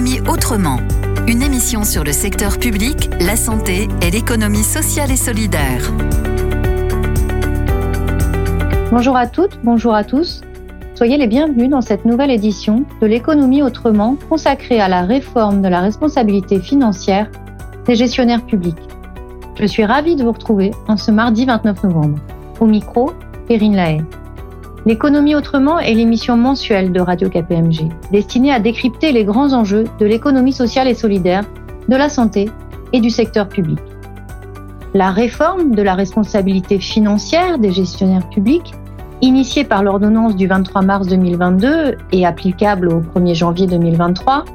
L'économie autrement. Une émission sur le secteur public, la santé et l'économie sociale et solidaire. Bonjour à toutes, bonjour à tous. Soyez les bienvenus dans cette nouvelle édition de l'économie autrement consacrée à la réforme de la responsabilité financière des gestionnaires publics. Je suis ravie de vous retrouver en ce mardi 29 novembre. Au micro, Perrine Lahaye. L'économie autrement est l'émission mensuelle de Radio KPMG, destinée à décrypter les grands enjeux de l'économie sociale et solidaire, de la santé et du secteur public. La réforme de la responsabilité financière des gestionnaires publics, initiée par l'ordonnance du 23 mars 2022 et applicable au 1er janvier 2023,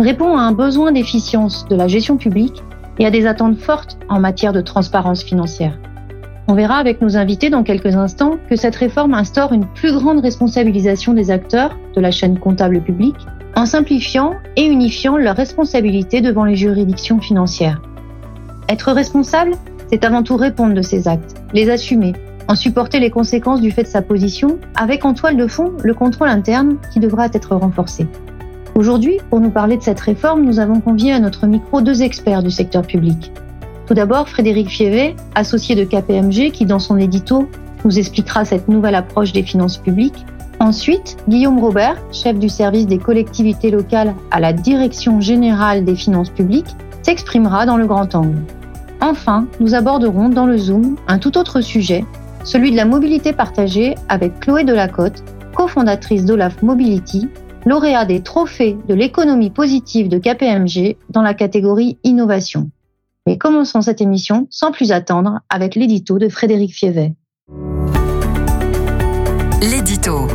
répond à un besoin d'efficience de la gestion publique et à des attentes fortes en matière de transparence financière. On verra avec nos invités dans quelques instants que cette réforme instaure une plus grande responsabilisation des acteurs de la chaîne comptable publique en simplifiant et unifiant leurs responsabilités devant les juridictions financières. Être responsable, c'est avant tout répondre de ses actes, les assumer, en supporter les conséquences du fait de sa position, avec en toile de fond le contrôle interne qui devra être renforcé. Aujourd'hui, pour nous parler de cette réforme, nous avons convié à notre micro deux experts du secteur public. Tout d'abord, Frédéric Fievé, associé de KPMG, qui dans son édito nous expliquera cette nouvelle approche des finances publiques. Ensuite, Guillaume Robert, chef du service des collectivités locales à la Direction générale des finances publiques, s'exprimera dans le grand angle. Enfin, nous aborderons dans le Zoom un tout autre sujet, celui de la mobilité partagée avec Chloé Delacote, cofondatrice d'Olaf Mobility, lauréat des trophées de l'économie positive de KPMG dans la catégorie innovation. Mais commençons cette émission sans plus attendre avec l'édito de Frédéric Fievet. L'édito.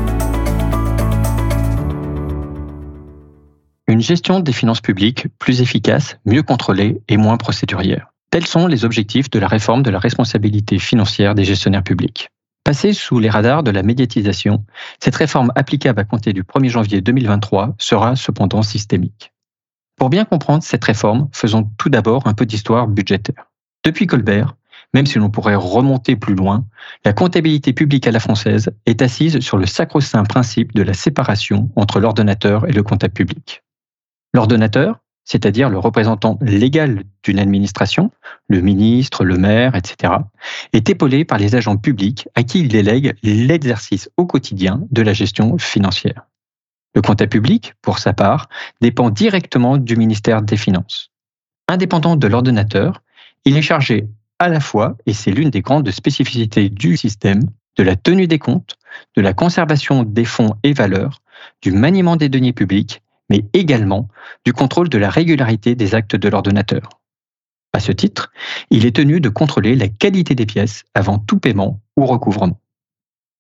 Une gestion des finances publiques plus efficace, mieux contrôlée et moins procédurière. Tels sont les objectifs de la réforme de la responsabilité financière des gestionnaires publics. Passée sous les radars de la médiatisation, cette réforme applicable à compter du 1er janvier 2023 sera cependant systémique. Pour bien comprendre cette réforme, faisons tout d'abord un peu d'histoire budgétaire. Depuis Colbert, même si l'on pourrait remonter plus loin, la comptabilité publique à la française est assise sur le sacro-saint principe de la séparation entre l'ordonnateur et le comptable public. L'ordonnateur, c'est-à-dire le représentant légal d'une administration, le ministre, le maire, etc., est épaulé par les agents publics à qui il délègue l'exercice au quotidien de la gestion financière. Le comptable public, pour sa part, dépend directement du ministère des Finances. Indépendant de l'ordonnateur, il est chargé à la fois, et c'est l'une des grandes spécificités du système, de la tenue des comptes, de la conservation des fonds et valeurs, du maniement des deniers publics, mais également du contrôle de la régularité des actes de l'ordonnateur. À ce titre, il est tenu de contrôler la qualité des pièces avant tout paiement ou recouvrement.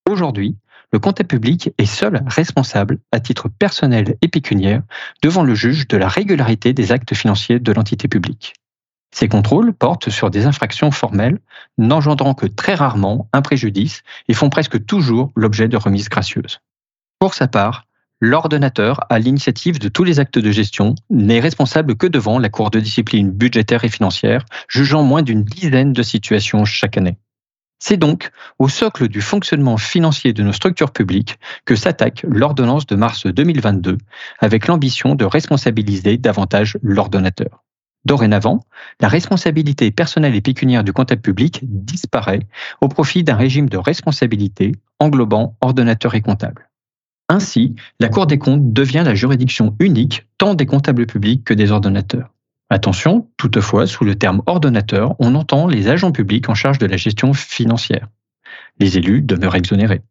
Aujourd'hui, le comptable public est seul responsable, à titre personnel et pécuniaire, devant le juge de la régularité des actes financiers de l'entité publique. Ces contrôles portent sur des infractions formelles, n'engendrant que très rarement un préjudice et font presque toujours l'objet de remises gracieuses. Pour sa part, l'ordonnateur, à l'initiative de tous les actes de gestion, n'est responsable que devant la Cour de discipline budgétaire et financière, jugeant moins d'une dizaine de situations chaque année. C'est donc au socle du fonctionnement financier de nos structures publiques que s'attaque l'ordonnance de mars 2022 avec l'ambition de responsabiliser davantage l'ordonnateur. Dorénavant, la responsabilité personnelle et pécuniaire du comptable public disparaît au profit d'un régime de responsabilité englobant ordonnateur et comptable. Ainsi, la Cour des comptes devient la juridiction unique tant des comptables publics que des ordonnateurs. Attention, toutefois, sous le terme ordonnateur, on entend les agents publics en charge de la gestion financière. Les élus demeurent exonérés.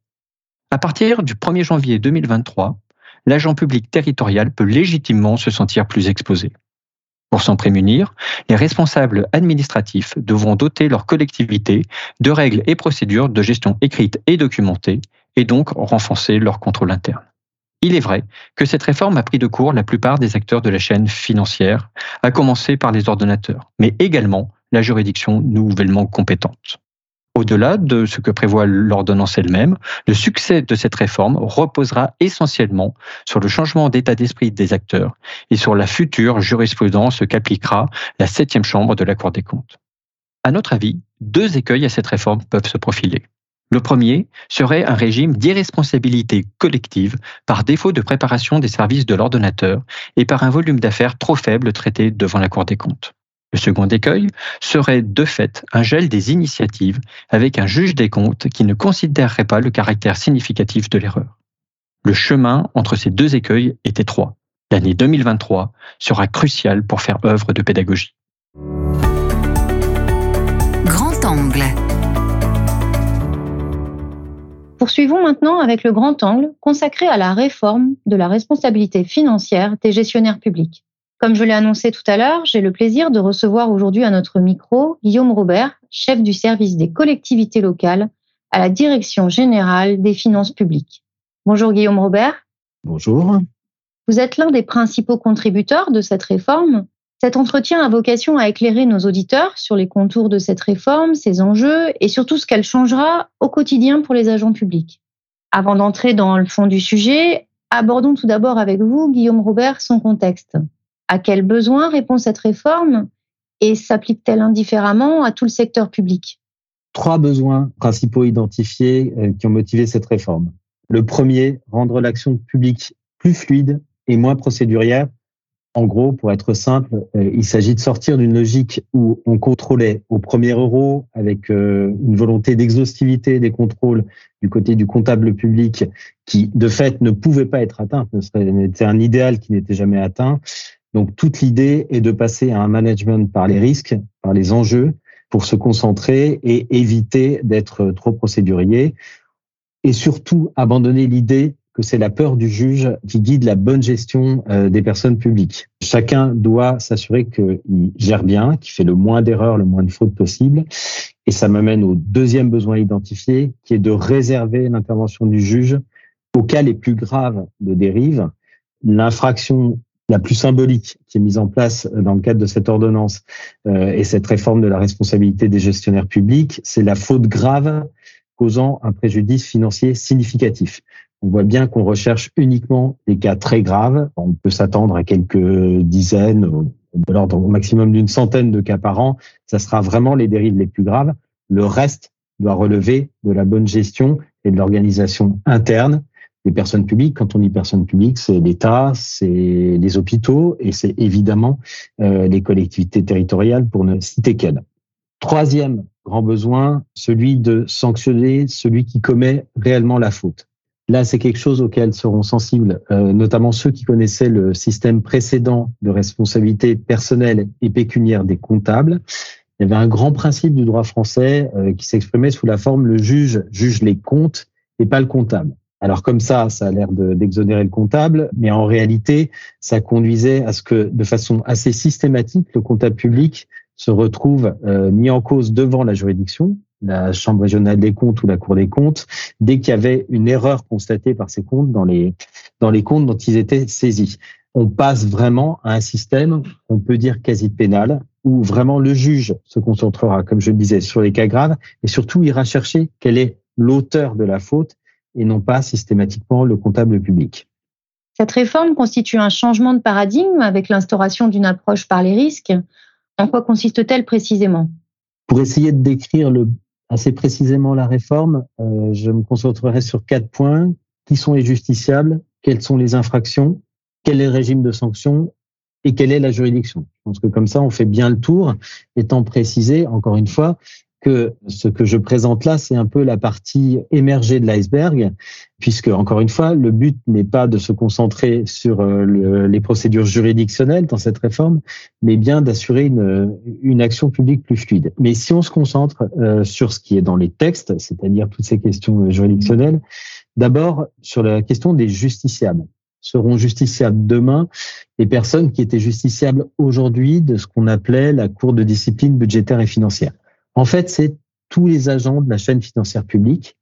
À partir du 1er janvier 2023, l'agent public territorial peut légitimement se sentir plus exposé. Pour s'en prémunir, les responsables administratifs devront doter leur collectivité de règles et procédures de gestion écrites et documentées, et donc renforcer leur contrôle interne. Il est vrai que cette réforme a pris de court la plupart des acteurs de la chaîne financière, à commencer par les ordonnateurs, mais également la juridiction nouvellement compétente. Au-delà de ce que prévoit l'ordonnance elle-même, le succès de cette réforme reposera essentiellement sur le changement d'état d'esprit des acteurs et sur la future jurisprudence qu'appliquera la septième chambre de la Cour des comptes. À notre avis, deux écueils à cette réforme peuvent se profiler. Le premier serait un régime d'irresponsabilité collective par défaut de préparation des services de l'ordonnateur et par un volume d'affaires trop faible traité devant la Cour des comptes. Le second écueil serait de fait un gel des initiatives avec un juge des comptes qui ne considérerait pas le caractère significatif de l'erreur. Le chemin entre ces deux écueils est étroit. L'année 2023 sera cruciale pour faire œuvre de pédagogie. Poursuivons maintenant avec le grand angle consacré à la réforme de la responsabilité financière des gestionnaires publics. Comme je l'ai annoncé tout à l'heure, j'ai le plaisir de recevoir aujourd'hui à notre micro Guillaume Robert, chef du service des collectivités locales à la Direction générale des finances publiques. Bonjour Guillaume Robert. Bonjour. Vous êtes l'un des principaux contributeurs de cette réforme cet entretien a vocation à éclairer nos auditeurs sur les contours de cette réforme, ses enjeux et surtout ce qu'elle changera au quotidien pour les agents publics. Avant d'entrer dans le fond du sujet, abordons tout d'abord avec vous, Guillaume Robert, son contexte. À quels besoins répond cette réforme et s'applique-t-elle indifféremment à tout le secteur public? Trois besoins principaux identifiés euh, qui ont motivé cette réforme. Le premier, rendre l'action publique plus fluide et moins procédurière en gros, pour être simple, euh, il s'agit de sortir d'une logique où on contrôlait au premier euro avec euh, une volonté d'exhaustivité des contrôles du côté du comptable public qui, de fait, ne pouvait pas être atteint. C'était un idéal qui n'était jamais atteint. Donc, toute l'idée est de passer à un management par les risques, par les enjeux, pour se concentrer et éviter d'être trop procédurier. Et surtout, abandonner l'idée que c'est la peur du juge qui guide la bonne gestion euh, des personnes publiques. Chacun doit s'assurer qu'il gère bien, qu'il fait le moins d'erreurs, le moins de fautes possible. Et ça m'amène au deuxième besoin identifié, qui est de réserver l'intervention du juge aux cas les plus graves de dérive. L'infraction la plus symbolique qui est mise en place dans le cadre de cette ordonnance euh, et cette réforme de la responsabilité des gestionnaires publics, c'est la faute grave causant un préjudice financier significatif on voit bien qu'on recherche uniquement des cas très graves. On peut s'attendre à quelques dizaines, de l'ordre au maximum d'une centaine de cas par an. Ça sera vraiment les dérives les plus graves. Le reste doit relever de la bonne gestion et de l'organisation interne des personnes publiques. Quand on dit personnes publiques, c'est l'État, c'est les hôpitaux et c'est évidemment euh, les collectivités territoriales pour ne citer qu'elles. Troisième grand besoin, celui de sanctionner celui qui commet réellement la faute. Là, c'est quelque chose auquel seront sensibles euh, notamment ceux qui connaissaient le système précédent de responsabilité personnelle et pécuniaire des comptables. Il y avait un grand principe du droit français euh, qui s'exprimait sous la forme le juge juge les comptes et pas le comptable. Alors comme ça, ça a l'air d'exonérer le comptable, mais en réalité, ça conduisait à ce que, de façon assez systématique, le comptable public se retrouve euh, mis en cause devant la juridiction, la Chambre régionale des comptes ou la Cour des comptes, dès qu'il y avait une erreur constatée par ces comptes dans les, dans les comptes dont ils étaient saisis. On passe vraiment à un système, on peut dire quasi pénal, où vraiment le juge se concentrera, comme je le disais, sur les cas graves et surtout ira chercher quel est l'auteur de la faute et non pas systématiquement le comptable public. Cette réforme constitue un changement de paradigme avec l'instauration d'une approche par les risques. En quoi consiste-t-elle précisément? Pour essayer de décrire le assez précisément la réforme, euh, je me concentrerai sur quatre points. Qui sont les justiciables? Quelles sont les infractions? Quel est le régime de sanctions? Et quelle est la juridiction? Je pense que comme ça, on fait bien le tour, étant précisé, encore une fois, que ce que je présente là, c'est un peu la partie émergée de l'iceberg, puisque encore une fois, le but n'est pas de se concentrer sur euh, les procédures juridictionnelles dans cette réforme, mais bien d'assurer une, action publique plus fluide. Mais si on se concentre euh, sur ce qui est dans les textes, c'est-à-dire toutes ces questions juridictionnelles, d'abord sur la question des justiciables seront justiciables demain les personnes qui étaient justiciables aujourd'hui de ce qu'on appelait la Cour de discipline budgétaire et financière. En fait, c'est tous les agents de la chaîne financière publique,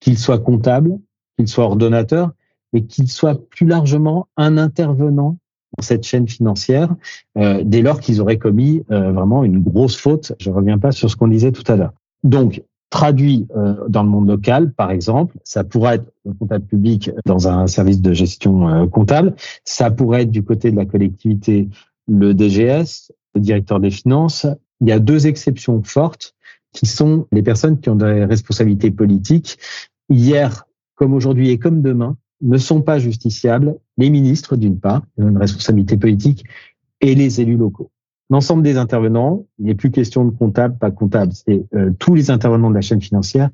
qu'ils soient comptables, qu'ils soient ordonnateurs, mais qu'ils soient plus largement un intervenant dans cette chaîne financière, euh, dès lors qu'ils auraient commis euh, vraiment une grosse faute. Je ne reviens pas sur ce qu'on disait tout à l'heure. Donc, traduit euh, dans le monde local, par exemple, ça pourrait être le comptable public dans un service de gestion comptable, ça pourrait être du côté de la collectivité le DGS, le directeur des finances, il y a deux exceptions fortes. qui sont les personnes qui ont des responsabilités politiques. Hier, comme aujourd'hui et comme demain, ne sont pas justiciables les ministres, d'une part, qui ont une responsabilité politique, et les élus locaux. L'ensemble des intervenants, il n'est plus question de comptable, pas comptable, c'est euh, tous les intervenants de la chaîne financière,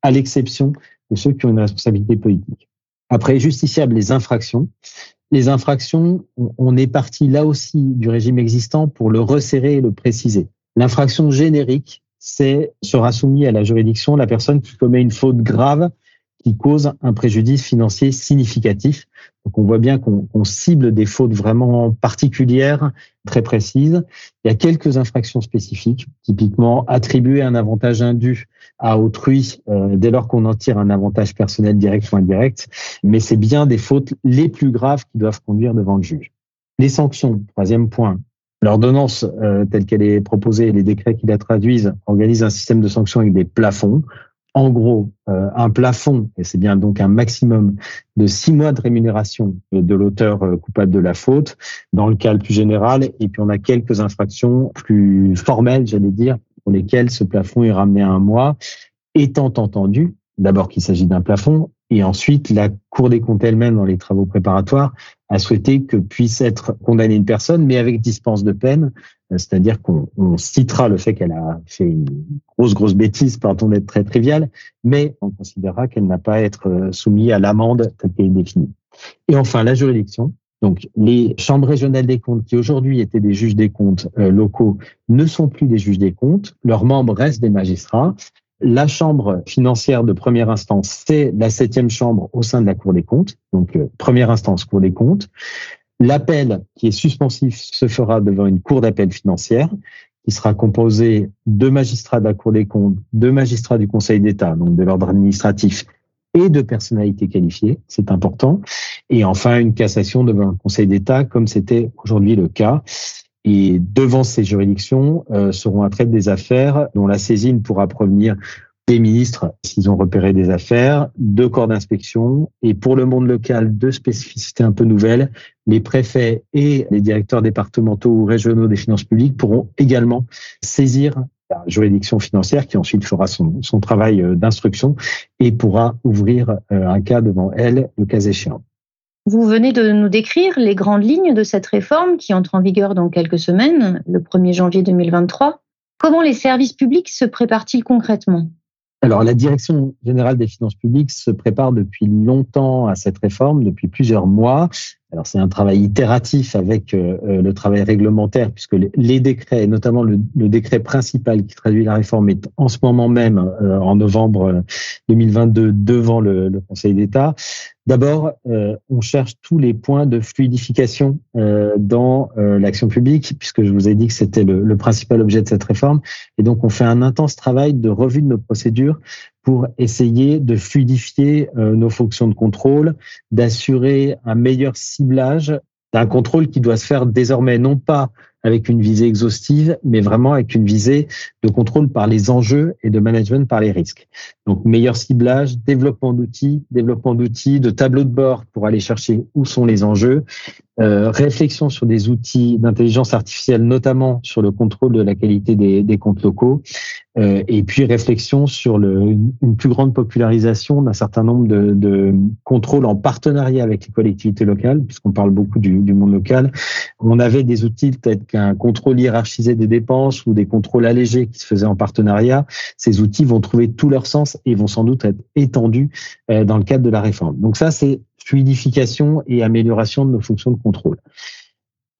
à l'exception de ceux qui ont une responsabilité politique. Après, justiciables, les infractions. Les infractions, on est parti là aussi du régime existant pour le resserrer et le préciser. L'infraction générique, c'est sera soumis à la juridiction la personne qui commet une faute grave qui cause un préjudice financier significatif. Donc on voit bien qu'on cible des fautes vraiment particulières, très précises. Il y a quelques infractions spécifiques, typiquement attribuer un avantage indu à autrui euh, dès lors qu'on en tire un avantage personnel direct ou indirect, mais c'est bien des fautes les plus graves qui doivent conduire devant le juge. Les sanctions, troisième point, L'ordonnance euh, telle qu'elle est proposée et les décrets qui la traduisent organisent un système de sanctions avec des plafonds. En gros euh, un plafond, et c'est bien donc un maximum de six mois de rémunération de l'auteur euh, coupable de la faute, dans le cas le plus général, et puis on a quelques infractions plus formelles, j'allais dire, pour lesquelles ce plafond est ramené à un mois, étant entendu d'abord qu'il s'agit d'un plafond, et ensuite la Cour des comptes elle-même, dans les travaux préparatoires, a souhaité que puisse être condamnée une personne, mais avec dispense de peine, c'est-à-dire qu'on citera le fait qu'elle a fait une grosse, grosse bêtise, pardon d'être très trivial, mais on considérera qu'elle n'a pas à être euh, soumise à l'amende telle qu'elle est définie. Et enfin, la juridiction. Donc, les chambres régionales des comptes, qui aujourd'hui étaient des juges des comptes euh, locaux, ne sont plus des juges des comptes. Leurs membres restent des magistrats. La chambre financière de première instance, c'est la septième chambre au sein de la Cour des comptes. Donc, euh, première instance, Cour des comptes. L'appel qui est suspensif se fera devant une cour d'appel financière qui sera composée de magistrats de la Cour des comptes, de magistrats du Conseil d'État, donc de l'ordre administratif, et de personnalités qualifiées, c'est important. Et enfin, une cassation devant un Conseil d'État, comme c'était aujourd'hui le cas. Et devant ces juridictions euh, seront à traiter des affaires dont la saisine pourra provenir des ministres s'ils ont repéré des affaires, deux corps d'inspection et pour le monde local, deux spécificités un peu nouvelles. Les préfets et les directeurs départementaux ou régionaux des finances publiques pourront également saisir la juridiction financière qui ensuite fera son, son travail euh, d'instruction et pourra ouvrir euh, un cas devant elle le cas échéant. Vous venez de nous décrire les grandes lignes de cette réforme qui entre en vigueur dans quelques semaines, le 1er janvier 2023. Comment les services publics se préparent-ils concrètement? Alors, la Direction générale des finances publiques se prépare depuis longtemps à cette réforme, depuis plusieurs mois. Alors, c'est un travail itératif avec euh, euh, le travail réglementaire, puisque les, décrets, notamment le, décret principal qui traduit la réforme, est en ce moment même, euh, en novembre 2022, devant le, Conseil d'État. D'abord, on cherche tous les points de fluidification dans l'action publique, puisque je vous ai dit que c'était le, principal objet de cette réforme. Et donc, on fait un intense travail de revue de nos procédures pour essayer de fluidifier nos fonctions de contrôle, d'assurer un meilleur ciblage d'un contrôle qui doit se faire désormais non pas avec une visée exhaustive, mais vraiment avec une visée de contrôle par les enjeux et de management par les risques. Donc, meilleur ciblage, développement d'outils, développement d'outils, de tableaux de bord pour aller chercher où sont les enjeux, euh, réflexion sur des outils d'intelligence artificielle, notamment sur le contrôle de la qualité des, comptes locaux, euh, et puis réflexion sur une plus grande popularisation d'un certain nombre de, contrôles en partenariat avec les collectivités locales, puisqu'on parle beaucoup du, monde local. On avait des outils tels qu'un contrôle hiérarchisé des dépenses ou des contrôles allégés qui se faisaient en partenariat. Ces outils vont trouver tout leur sens et vont sans doute être étendus euh, dans le cadre de la réforme. Donc ça, c'est fluidification et amélioration de nos fonctions de contrôle.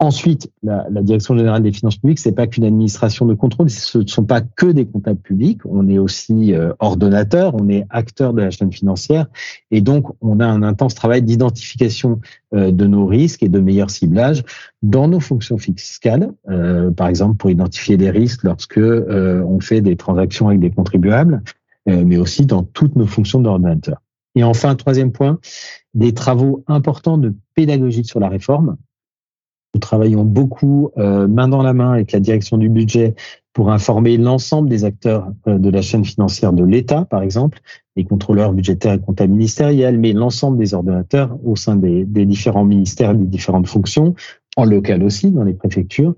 Ensuite, la, la, Direction générale des finances publiques, c'est pas qu'une administration de contrôle, ce ne sont pas que des comptables publics, on est aussi euh, ordonnateur, on est acteur de la chaîne financière, et donc on a un intense travail d'identification euh, de nos risques et de meilleur ciblage dans nos fonctions fiscales, euh, par exemple pour identifier les risques lorsque euh, on fait des transactions avec des contribuables, euh, mais aussi dans toutes nos fonctions d'ordonnateur. Et enfin, troisième point, des travaux importants de pédagogie sur la réforme nous travaillons beaucoup euh, main dans la main avec la direction du budget pour informer l'ensemble des acteurs euh, de la chaîne financière de l'État, par exemple, les contrôleurs budgétaires et comptables ministériels, mais l'ensemble des ordonnateurs au sein des, différents ministères des différentes fonctions, en local aussi, dans les préfectures.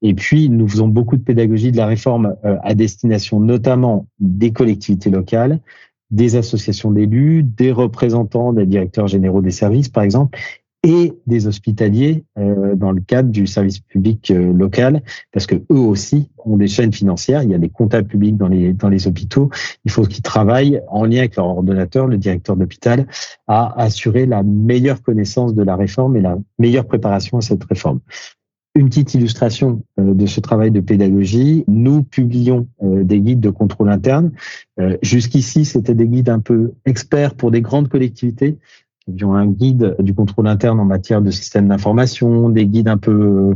Et puis, nous faisons beaucoup de pédagogie de la réforme à destination notamment des collectivités locales, des associations d'élus, des représentants des directeurs généraux des services, par exemple, et des hospitaliers euh, dans le cadre du service public euh, local, parce que eux aussi ont des chaînes financières. Il y a des comptables publics dans les dans les hôpitaux. Il faut qu'ils travaillent en lien avec leur ordonnateur, le directeur d'hôpital, à assurer la meilleure connaissance de la réforme et la meilleure préparation à cette réforme. Une petite illustration euh, de ce travail de pédagogie, nous publions des guides de contrôle interne. Jusqu'ici, c'était des guides un peu experts pour des grandes collectivités un guide du contrôle interne en matière de système d'information, des guides un peu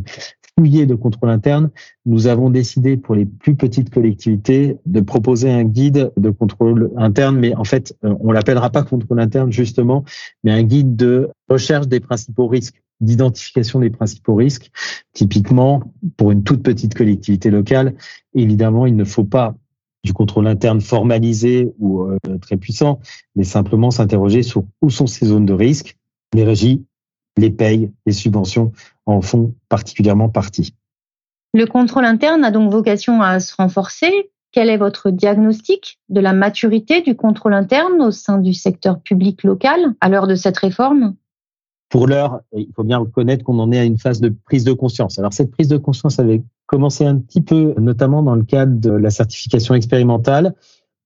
fouillés de contrôle interne. Nous avons décidé pour les plus petites collectivités de proposer un guide de contrôle interne, mais en fait, euh, on l'appellera pas contrôle interne justement, mais un guide de recherche des principaux risques d'identification des principaux risques. Typiquement, pour une toute petite collectivité locale, évidemment, il ne faut pas du contrôle interne formalisé ou euh, très puissant, mais simplement s'interroger sur où sont ces zones de risque. Les régies, les payes, les subventions en font particulièrement partie. Le contrôle interne a donc vocation à se renforcer. Quel est votre diagnostic de la maturité du contrôle interne au sein du secteur public local à l'heure de cette réforme? Pour l'heure, il faut bien reconnaître qu'on en est à une phase de prise de conscience. Alors cette prise de conscience avait commencé un petit peu, notamment dans le cadre de la certification expérimentale.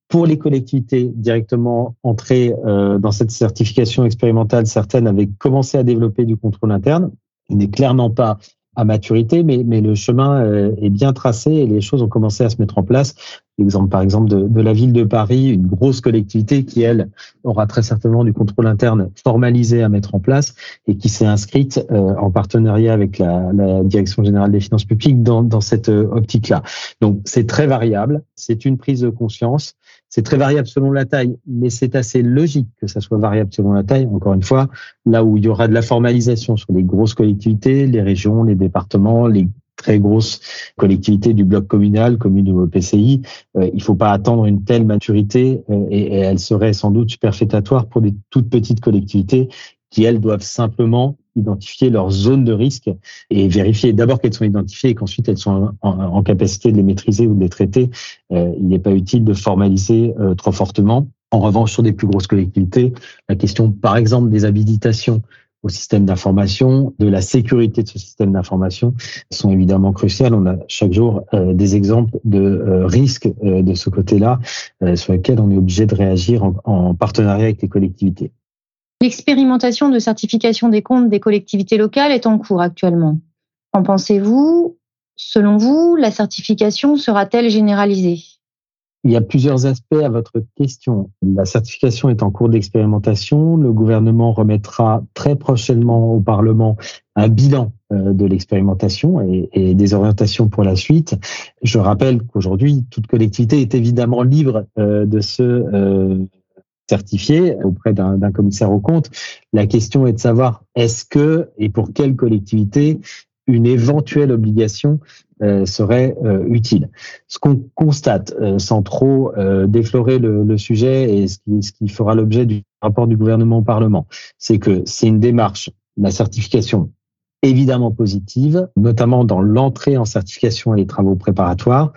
Pour les collectivités directement entrées euh, dans cette certification expérimentale, certaines avaient commencé à développer du contrôle interne. Il n'est clairement pas à maturité, mais, mais le chemin euh, est bien tracé et les choses ont commencé à se mettre en place. L'exemple, par exemple, de, de, la ville de Paris, une grosse collectivité qui, elle, aura très certainement du contrôle interne formalisé à mettre en place et qui s'est inscrite euh, en partenariat avec la, la, Direction générale des finances publiques dans, dans cette euh, optique-là. Donc, c'est très variable, c'est une prise de conscience, c'est très variable selon la taille, mais c'est assez logique que ça soit variable selon la taille. Encore une fois, là où il y aura de la formalisation sur les grosses collectivités, les régions, les départements, les très grosses collectivités du bloc communal, commune ou PCI, euh, il ne faut pas attendre une telle maturité euh, et, elle serait sans doute superfétatoire pour des toutes petites collectivités qui, elles, doivent simplement identifier leurs zones de risque et vérifier d'abord qu'elles sont identifiées et qu'ensuite elles sont en, capacité de les maîtriser ou de les traiter. Euh, il n'est pas utile de formaliser trop fortement. En revanche, sur des plus grosses collectivités, la question, par exemple, des habilitations au système d'information, de la sécurité de ce système d'information sont évidemment cruciales. On a chaque jour euh, des exemples de euh, risques euh, de ce côté-là sur lesquels on est obligé de réagir en partenariat avec les collectivités. L'expérimentation de certification des comptes des collectivités locales est en cours actuellement. En pensez-vous? Selon vous, la certification sera-t-elle généralisée? Il y a plusieurs aspects à votre question. La certification est en cours d'expérimentation. Le gouvernement remettra très prochainement au Parlement un bilan euh, de l'expérimentation et, des orientations pour la suite. Je rappelle qu'aujourd'hui, toute collectivité est évidemment libre euh, de se certifier auprès d'un commissaire au compte. La question est de savoir est-ce que et pour quelle collectivité une éventuelle obligation euh, serait euh, utile. Ce qu'on constate, euh, sans trop déflorer le, sujet et ce qui, ce qui fera l'objet du rapport du gouvernement au Parlement, c'est que c'est une démarche, la certification évidemment positive, notamment dans l'entrée en certification et les travaux préparatoires.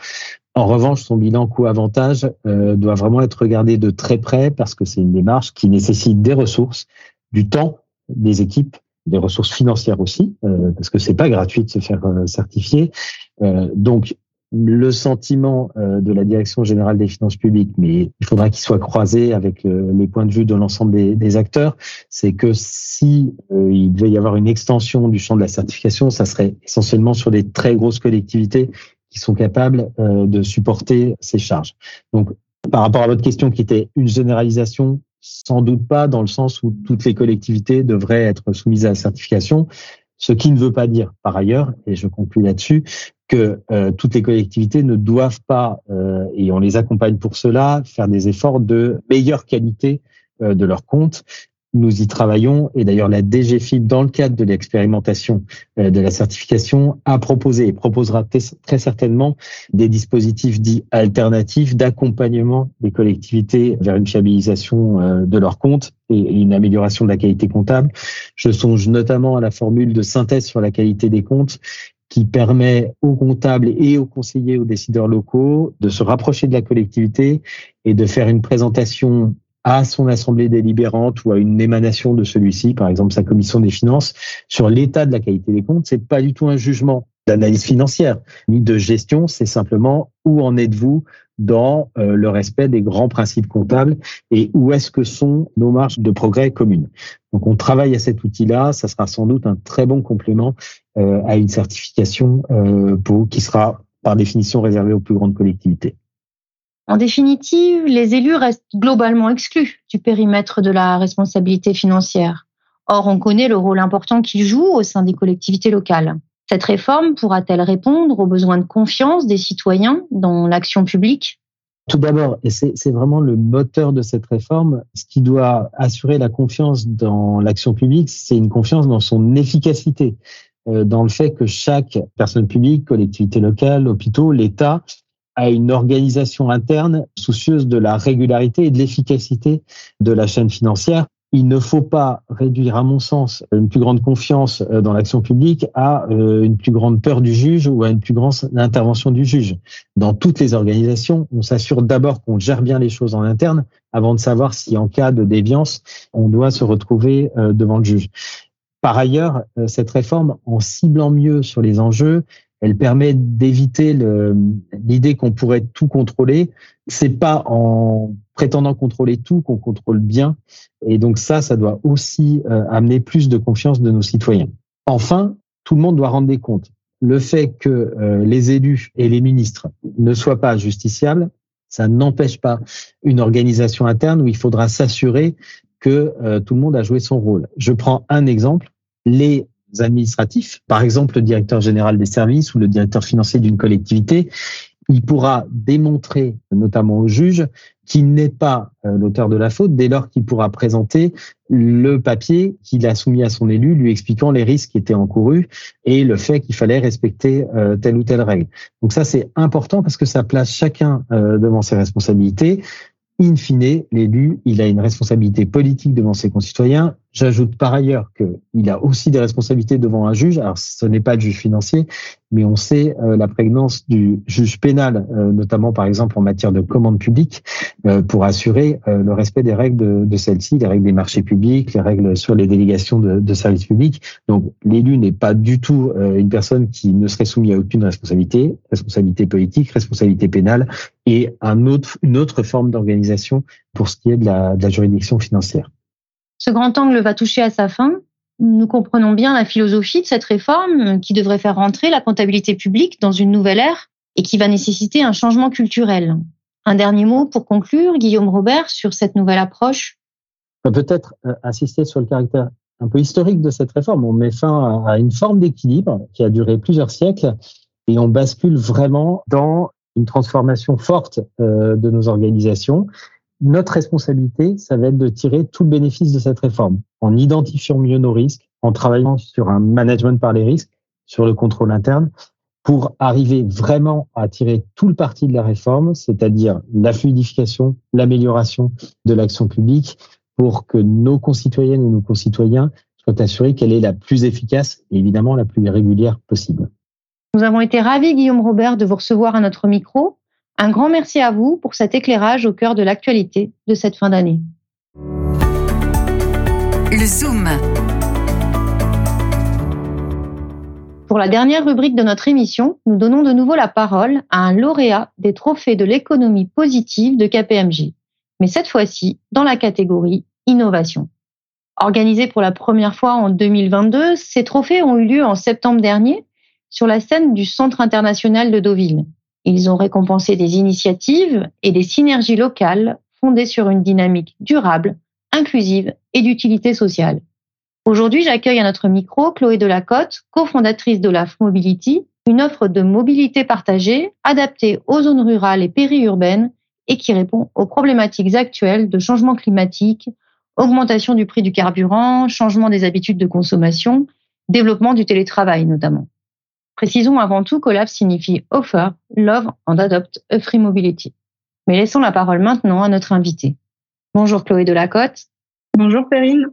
En revanche, son bilan coût-avantage doit vraiment être regardé de très près parce que c'est une démarche qui nécessite des ressources, du temps, des équipes des ressources financières aussi, euh, parce que c'est pas gratuit de se faire euh, certifier. Euh, donc le sentiment de la Direction générale des finances publiques, mais il faudra qu'il soit croisé avec les points de vue de l'ensemble des, des, acteurs, c'est que si il devait y avoir une extension du champ de la certification, ça serait essentiellement sur des très grosses collectivités sont capables de supporter ces charges. Donc, par rapport à votre question qui était une généralisation, sans doute pas dans le sens où toutes les collectivités devraient être soumises à la certification, ce qui ne veut pas dire par ailleurs, et je conclue là-dessus, que euh, toutes les collectivités ne doivent pas, euh, et on les accompagne pour cela, faire des efforts de meilleure qualité euh, de leurs comptes. Nous y travaillons et d'ailleurs la DGFIP, dans le cadre de l'expérimentation euh, de la certification, a proposé et proposera très certainement des dispositifs dits alternatifs d'accompagnement des collectivités vers une fiabilisation euh, de leurs comptes et une amélioration de la qualité comptable. Je songe notamment à la formule de synthèse sur la qualité des comptes qui permet aux comptables et aux conseillers, aux décideurs locaux de se rapprocher de la collectivité et de faire une présentation à son assemblée délibérante ou à une émanation de celui-ci, par exemple sa commission des finances, sur l'état de la qualité des comptes. C'est pas du tout un jugement d'analyse financière ni de gestion, c'est simplement où en êtes-vous dans euh, le respect des grands principes comptables et où est-ce que sont nos marges de progrès communes. Donc on travaille à cet outil-là, ça sera sans doute un très bon complément euh, à une certification euh, qui sera par définition réservée aux plus grandes collectivités. En définitive, les élus restent globalement exclus du périmètre de la responsabilité financière. Or, on connaît le rôle important qu'ils jouent au sein des collectivités locales. Cette réforme pourra-t-elle répondre aux besoins de confiance des citoyens dans l'action publique? Tout d'abord, et c'est vraiment le moteur de cette réforme, ce qui doit assurer la confiance dans l'action publique, c'est une confiance dans son efficacité, euh, dans le fait que chaque personne publique, collectivité locale, hôpitaux, l'État à une organisation interne soucieuse de la régularité et de l'efficacité de la chaîne financière. Il ne faut pas réduire, à mon sens, une plus grande confiance euh, dans l'action publique à euh, une plus grande peur du juge ou à une plus grande intervention du juge. Dans toutes les organisations, on s'assure d'abord qu'on gère bien les choses en interne avant de savoir si, en cas de déviance, on doit se retrouver euh, devant le juge. Par ailleurs, cette réforme, en ciblant mieux sur les enjeux, elle permet d'éviter l'idée qu'on pourrait tout contrôler. C'est pas en prétendant contrôler tout qu'on contrôle bien. Et donc ça, ça doit aussi euh, amener plus de confiance de nos citoyens. Enfin, tout le monde doit rendre des comptes. Le fait que euh, les élus et les ministres ne soient pas justiciables, ça n'empêche pas une organisation interne où il faudra s'assurer que euh, tout le monde a joué son rôle. Je prends un exemple. Les administratifs, par exemple le directeur général des services ou le directeur financier d'une collectivité, il pourra démontrer, notamment au juge, qu'il n'est pas euh, l'auteur de la faute dès lors qu'il pourra présenter le papier qu'il a soumis à son élu, lui expliquant les risques qui étaient encourus et le fait qu'il fallait respecter euh, telle ou telle règle. Donc ça, c'est important parce que ça place chacun euh, devant ses responsabilités. In fine, l'élu, il a une responsabilité politique devant ses concitoyens J'ajoute par ailleurs qu'il a aussi des responsabilités devant un juge. Alors, ce n'est pas le juge financier, mais on sait euh, la prégnance du juge pénal, euh, notamment par exemple en matière de commande publique, euh, pour assurer le respect des règles de, de celles-ci, les règles des marchés publics, les règles sur les délégations de, de services publics. Donc, l'élu n'est pas du tout une personne qui ne serait soumise à aucune responsabilité, responsabilité politique, responsabilité pénale, et un autre, une autre forme d'organisation pour ce qui est de la, de la juridiction financière. Ce grand angle va toucher à sa fin. Nous comprenons bien la philosophie de cette réforme qui devrait faire rentrer la comptabilité publique dans une nouvelle ère et qui va nécessiter un changement culturel. Un dernier mot pour conclure, Guillaume Robert, sur cette nouvelle approche Peut-être euh, insister sur le caractère un peu historique de cette réforme. On met fin à une forme d'équilibre qui a duré plusieurs siècles et on bascule vraiment dans une transformation forte euh, de nos organisations notre responsabilité, ça va être de tirer tout le bénéfice de cette réforme en identifiant mieux nos risques, en travaillant sur un management par les risques, sur le contrôle interne, pour arriver vraiment à tirer tout le parti de la réforme, c'est-à-dire la fluidification, l'amélioration de l'action publique, pour que nos concitoyennes et nos concitoyens soient assurés qu'elle est la plus efficace et évidemment la plus régulière possible. Nous avons été ravis, Guillaume Robert, de vous recevoir à notre micro. Un grand merci à vous pour cet éclairage au cœur de l'actualité de cette fin d'année. Le Zoom. Pour la dernière rubrique de notre émission, nous donnons de nouveau la parole à un lauréat des trophées de l'économie positive de KPMG, mais cette fois-ci dans la catégorie innovation. Organisés pour la première fois en 2022, ces trophées ont eu lieu en septembre dernier sur la scène du Centre international de Deauville. Ils ont récompensé des initiatives et des synergies locales fondées sur une dynamique durable, inclusive et d'utilité sociale. Aujourd'hui, j'accueille à notre micro Chloé Delacote, cofondatrice de la Mobility, une offre de mobilité partagée adaptée aux zones rurales et périurbaines et qui répond aux problématiques actuelles de changement climatique, Augmentation du prix du carburant, changement des habitudes de consommation, développement du télétravail notamment. Précisons avant tout qu'OLAF signifie Offer, Love and Adopt a Free Mobility. Mais laissons la parole maintenant à notre invité. Bonjour Chloé Delacote. Bonjour Perrine.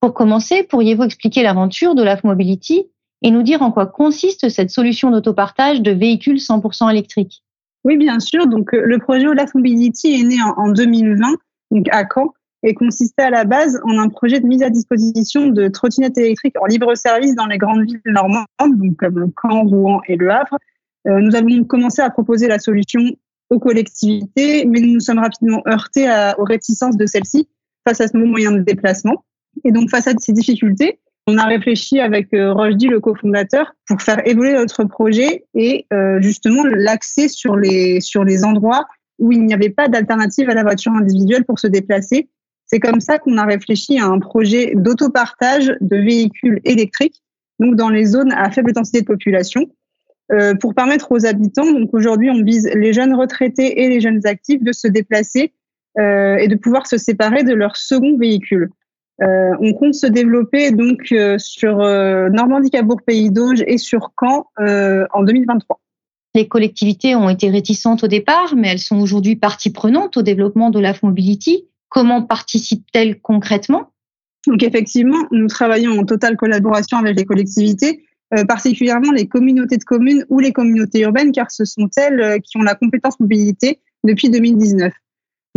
Pour commencer, pourriez-vous expliquer l'aventure d'OLAF Mobility et nous dire en quoi consiste cette solution d'autopartage de véhicules 100% électriques? Oui, bien sûr. Donc, euh, le projet Olaf Mobility est né en, 2020, donc à Caen, et consistait à la base en un projet de mise à disposition de trottinettes électriques en libre service dans les grandes villes normandes, donc comme Caen, Rouen et Le Havre. Euh, nous avons commencé à proposer la solution aux collectivités, mais nous nous sommes rapidement heurtés aux réticences de celles-ci face à ce moyen de déplacement. Et donc, face à ces difficultés, on a réfléchi avec euh, Rochdy, le cofondateur, pour faire évoluer notre projet et euh, justement l'axer sur les, sur les endroits où il n'y avait pas d'alternative à la voiture individuelle pour se déplacer. C'est comme ça qu'on a réfléchi à un projet d'autopartage de véhicules électriques, donc dans les zones à faible densité de population, euh, pour permettre aux habitants, donc aujourd'hui on vise les jeunes retraités et les jeunes actifs de se déplacer euh, et de pouvoir se séparer de leur second véhicule. Euh, on compte se développer donc sur Normandie, Cabourg, Pays d'Auge et sur Caen en 2023. Les collectivités ont été réticentes au départ, mais elles sont aujourd'hui partie prenante au développement de l'AF Mobility. Comment participent-elles concrètement? Donc effectivement, nous travaillons en totale collaboration avec les collectivités, particulièrement les communautés de communes ou les communautés urbaines, car ce sont elles qui ont la compétence mobilité depuis 2019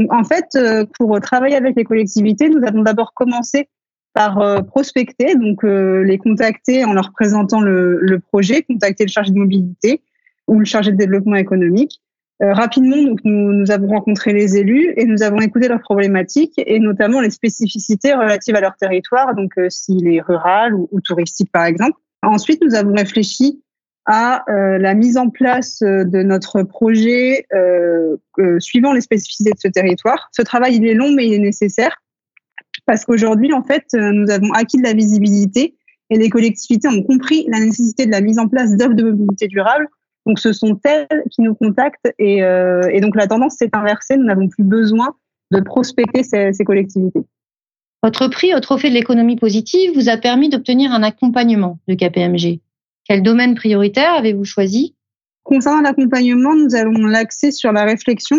en fait, euh, pour travailler avec les collectivités, nous avons d'abord commencé par euh, prospecter, donc euh, les contacter en leur présentant le, projet, contacter le chargé de mobilité ou le chargé de développement économique. Rapidement, donc nous, avons rencontré les élus et nous avons écouté leurs problématiques et notamment les spécificités relatives à leur territoire, donc s'il est rural ou, ou, touristique par exemple. Ensuite, nous avons réfléchi à euh, la mise en place euh, de notre projet euh, suivant les spécificités de ce territoire. Ce travail, il est long, mais il est nécessaire parce qu'aujourd'hui, en fait, nous avons acquis de la visibilité et les collectivités ont compris la nécessité de la mise en place d'offres de mobilité durable. Donc, ce sont elles qui nous contactent et, et donc la tendance s'est inversée. Nous n'avons plus besoin de prospecter ces, ces collectivités. Votre prix au Trophée de l'économie positive vous a permis d'obtenir un accompagnement de KPMG. Quel domaine prioritaire avez-vous choisi? Concernant l'accompagnement, nous allons l'axer sur la réflexion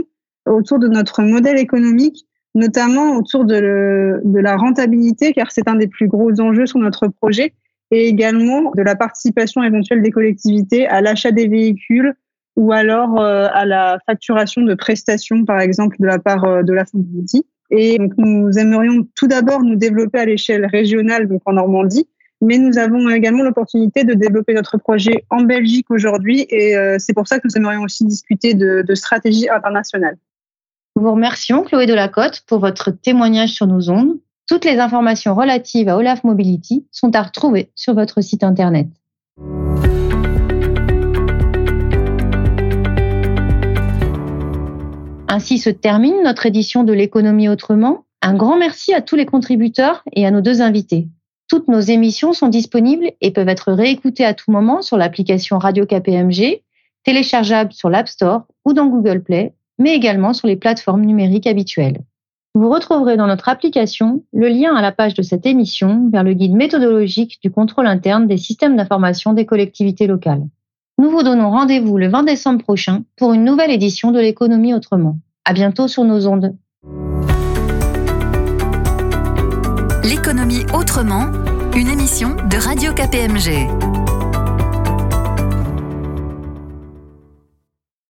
autour de notre modèle économique, notamment autour de, de la rentabilité, car c'est un des plus gros enjeux sur notre projet, et également de la participation éventuelle des collectivités à l'achat des véhicules ou alors euh, à la facturation de prestations, par exemple, de la part euh, de la Fondity. Et donc, nous aimerions tout d'abord nous développer à l'échelle régionale, donc en Normandie, mais nous avons également l'opportunité de développer notre projet en Belgique aujourd'hui et euh, c'est pour ça que nous aimerions aussi discuter de, de stratégie internationale. Nous vous remercions, Chloé Delacote, pour votre témoignage sur nos ondes. Toutes les informations relatives à Olaf Mobility sont à retrouver sur votre site internet. Ainsi se termine notre édition de l'économie autrement. Un grand merci à tous les contributeurs et à nos deux invités. Toutes nos émissions sont disponibles et peuvent être réécoutées à tout moment sur l'application Radio KPMG, téléchargeable sur l'App Store ou dans Google Play, mais également sur les plateformes numériques habituelles. Vous retrouverez dans notre application le lien à la page de cette émission vers le guide méthodologique du contrôle interne des systèmes d'information des collectivités locales. Nous vous donnons rendez-vous le 20 décembre prochain pour une nouvelle édition de l'économie autrement. À bientôt sur nos ondes. L'économie autrement, une émission de Radio KPMG.